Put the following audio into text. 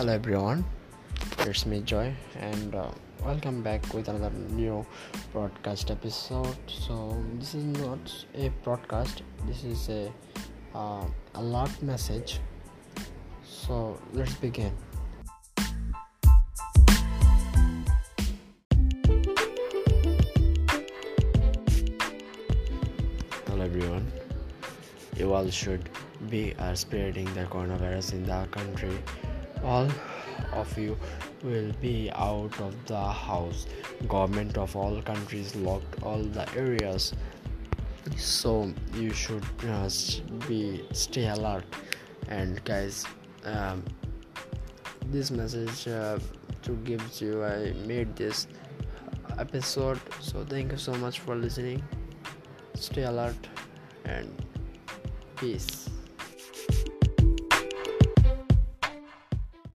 Hello everyone, it's me Joy, and uh, welcome back with another new broadcast episode. So this is not a broadcast; this is a uh, alert message. So let's begin. Hello everyone, you all should be uh, spreading the coronavirus in the country all of you will be out of the house. Government of all countries locked all the areas. So you should uh, be stay alert. And guys um, this message uh, to give you i made this episode. So thank you so much for listening. Stay alert and peace